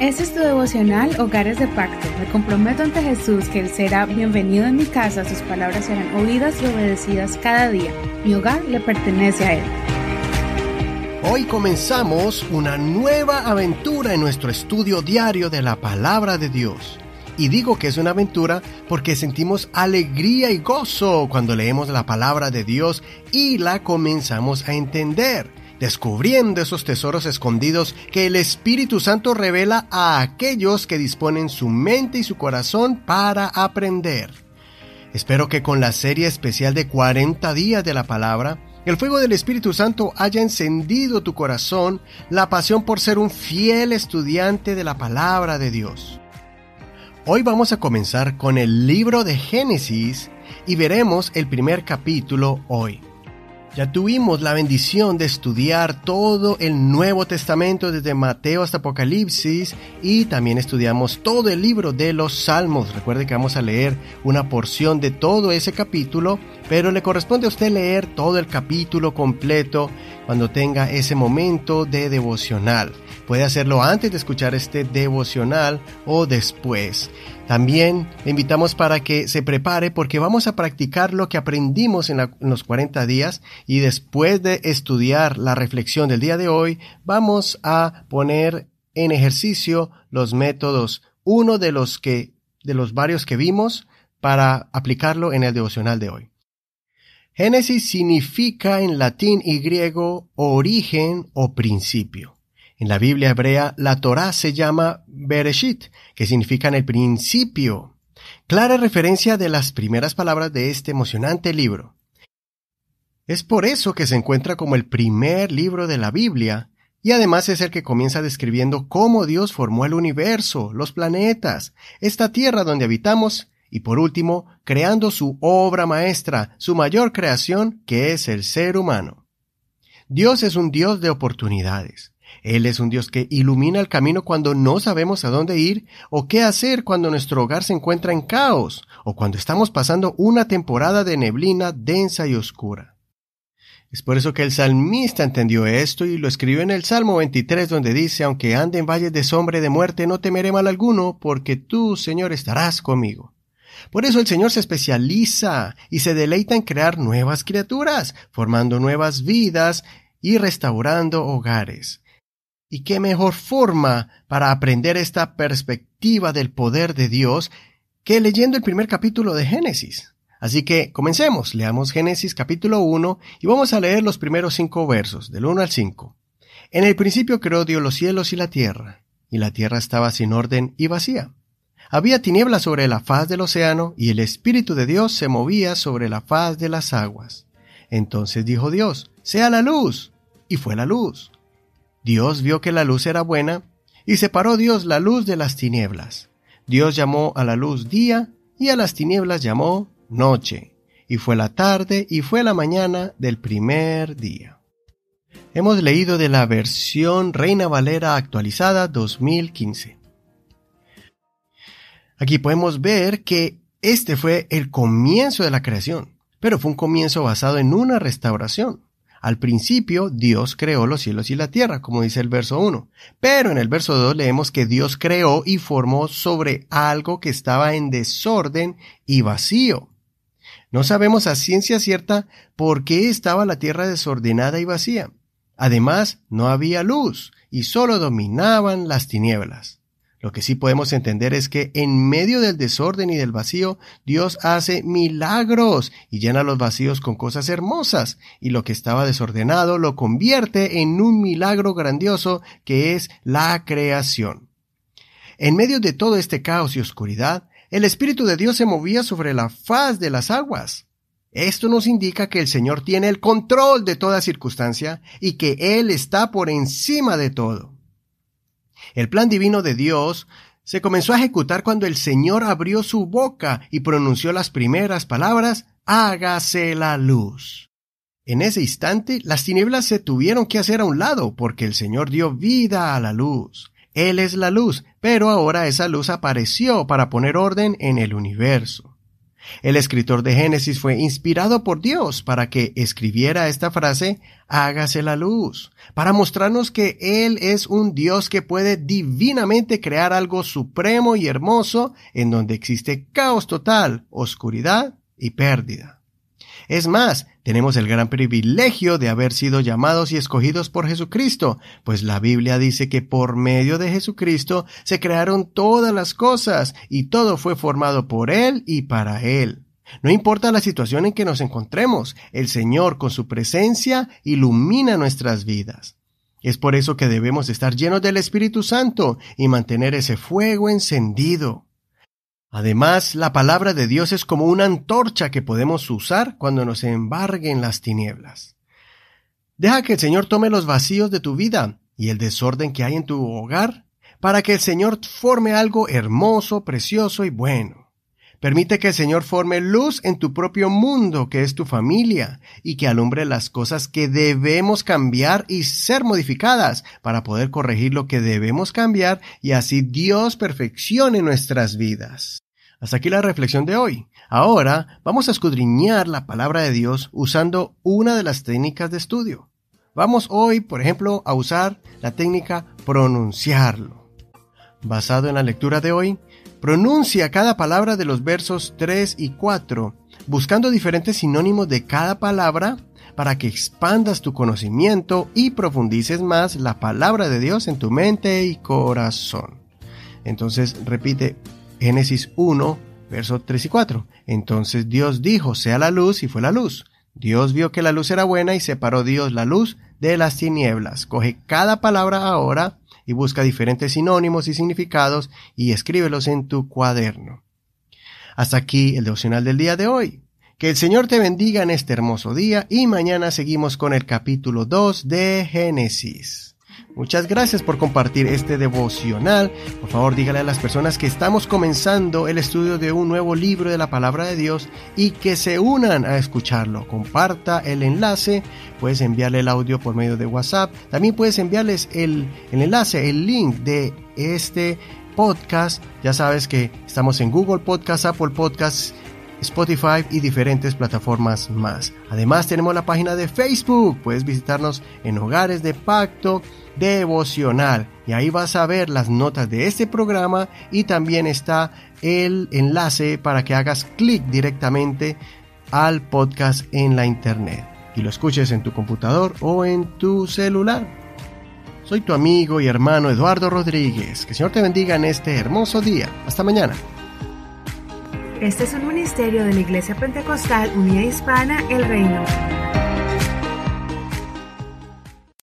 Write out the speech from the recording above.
Este es tu devocional Hogares de Pacto. Me comprometo ante Jesús que Él será bienvenido en mi casa, sus palabras serán oídas y obedecidas cada día. Mi hogar le pertenece a Él. Hoy comenzamos una nueva aventura en nuestro estudio diario de la palabra de Dios. Y digo que es una aventura porque sentimos alegría y gozo cuando leemos la palabra de Dios y la comenzamos a entender, descubriendo esos tesoros escondidos que el Espíritu Santo revela a aquellos que disponen su mente y su corazón para aprender. Espero que con la serie especial de 40 días de la palabra, el fuego del Espíritu Santo haya encendido tu corazón la pasión por ser un fiel estudiante de la palabra de Dios. Hoy vamos a comenzar con el libro de Génesis y veremos el primer capítulo hoy. Ya tuvimos la bendición de estudiar todo el Nuevo Testamento desde Mateo hasta Apocalipsis y también estudiamos todo el libro de los Salmos. Recuerde que vamos a leer una porción de todo ese capítulo, pero le corresponde a usted leer todo el capítulo completo cuando tenga ese momento de devocional. Puede hacerlo antes de escuchar este devocional o después. También le invitamos para que se prepare porque vamos a practicar lo que aprendimos en, los 40 días y después de estudiar la reflexión del día de hoy, vamos a poner en ejercicio los métodos, uno de los que, de los varios que vimos para aplicarlo en el devocional de hoy. Génesis significa en latín y griego origen o principio. En la Biblia hebrea, la Torá se llama Bereshit, que significa en el principio. Clara referencia de las primeras palabras de este emocionante libro. Es por eso que se encuentra como el primer libro de la Biblia, y además es el que comienza describiendo cómo Dios formó el universo, los planetas, esta tierra donde habitamos, y por último, creando su obra maestra, su mayor creación, que es el ser humano. Dios es un Dios de oportunidades. Él es un Dios que ilumina el camino cuando no sabemos a dónde ir o qué hacer cuando nuestro hogar se encuentra en caos o cuando estamos pasando una temporada de neblina densa y oscura. Es por eso que el salmista entendió esto y lo escribió en el Salmo 23 donde dice, aunque ande en valles de sombra y de muerte, no temeré mal alguno, porque tú, Señor, estarás conmigo. Por eso el Señor se especializa y se deleita en crear nuevas criaturas, formando nuevas vidas y restaurando hogares. ¿Y qué mejor forma para aprender esta perspectiva del poder de Dios que leyendo el primer capítulo de Génesis? Así que comencemos, leamos Génesis capítulo 1 y vamos a leer los primeros cinco versos, del 1 al 5. En el principio creó Dios los cielos y la tierra, y la tierra estaba sin orden y vacía. Había tinieblas sobre la faz del océano, y el Espíritu de Dios se movía sobre la faz de las aguas. Entonces dijo Dios, sea la luz, y fue la luz. Dios vio que la luz era buena, y separó Dios la luz de las tinieblas. Dios llamó a la luz día, y a las tinieblas llamó noche. Y fue la tarde y fue la mañana del primer día. Hemos leído de la versión Reina Valera actualizada 2015. Aquí podemos ver que este fue el comienzo de la creación, pero fue un comienzo basado en una restauración. Al principio Dios creó los cielos y la tierra, como dice el verso 1. Pero en el verso 2 leemos que Dios creó y formó sobre algo que estaba en desorden y vacío. No sabemos a ciencia cierta por qué estaba la tierra desordenada y vacía. Además, no había luz y solo dominaban las tinieblas. Lo que sí podemos entender es que en medio del desorden y del vacío, Dios hace milagros y llena los vacíos con cosas hermosas, y lo que estaba desordenado lo convierte en un milagro grandioso que es la creación. En medio de todo este caos y oscuridad, el Espíritu de Dios se movía sobre la faz de las aguas. Esto nos indica que el Señor tiene el control de toda circunstancia y que Él está por encima de todo. El plan divino de Dios se comenzó a ejecutar cuando el Señor abrió su boca y pronunció las primeras palabras, hágase la luz. En ese instante, las tinieblas se tuvieron que hacer a un lado porque el Señor dio vida a la luz. Él es la luz, pero ahora esa luz apareció para poner orden en el universo. El escritor de Génesis fue inspirado por Dios para que escribiera esta frase, hágase la luz, para mostrarnos que Él es un Dios que puede divinamente crear algo supremo y hermoso en donde existe caos total, oscuridad y pérdida. Es más, tenemos el gran privilegio de haber sido llamados y escogidos por Jesucristo, pues la Biblia dice que por medio de Jesucristo se crearon todas las cosas y todo fue formado por Él y para Él. No importa la situación en que nos encontremos, el Señor con su presencia ilumina nuestras vidas. Es por eso que debemos estar llenos del Espíritu Santo y mantener ese fuego encendido. Además, la palabra de Dios es como una antorcha que podemos usar cuando nos embarguen las tinieblas. Deja que el Señor tome los vacíos de tu vida y el desorden que hay en tu hogar para que el Señor forme algo hermoso, precioso y bueno. Permite que el Señor forme luz en tu propio mundo, que es tu familia, y que alumbre las cosas que debemos cambiar y ser modificadas para poder corregir lo que debemos cambiar y así Dios perfeccione nuestras vidas. Hasta aquí la reflexión de hoy. Ahora vamos a escudriñar la palabra de Dios usando una de las técnicas de estudio. Vamos hoy, por ejemplo, a usar la técnica pronunciarlo. Basado en la lectura de hoy, pronuncia cada palabra de los versos 3 y 4, buscando diferentes sinónimos de cada palabra para que expandas tu conocimiento y profundices más la palabra de Dios en tu mente y corazón. Entonces repite Génesis 1, versos 3 y 4. Entonces Dios dijo, sea la luz y fue la luz. Dios vio que la luz era buena y separó Dios la luz de las tinieblas. Coge cada palabra ahora y busca diferentes sinónimos y significados y escríbelos en tu cuaderno. Hasta aquí el devocional del día de hoy. Que el Señor te bendiga en este hermoso día y mañana seguimos con el capítulo 2 de Génesis. Muchas gracias por compartir este devocional. Por favor, dígale a las personas que estamos comenzando el estudio de un nuevo libro de la palabra de Dios y que se unan a escucharlo. Comparta el enlace. Puedes enviarle el audio por medio de WhatsApp. También puedes enviarles el, el enlace, el link de este podcast. Ya sabes que estamos en Google Podcast, Apple Podcasts Spotify y diferentes plataformas más. Además tenemos la página de Facebook, puedes visitarnos en Hogares de Pacto Devocional y ahí vas a ver las notas de este programa y también está el enlace para que hagas clic directamente al podcast en la internet y lo escuches en tu computador o en tu celular. Soy tu amigo y hermano Eduardo Rodríguez. Que el Señor te bendiga en este hermoso día. Hasta mañana. Este es un ministerio de la Iglesia Pentecostal Unida Hispana El Reino.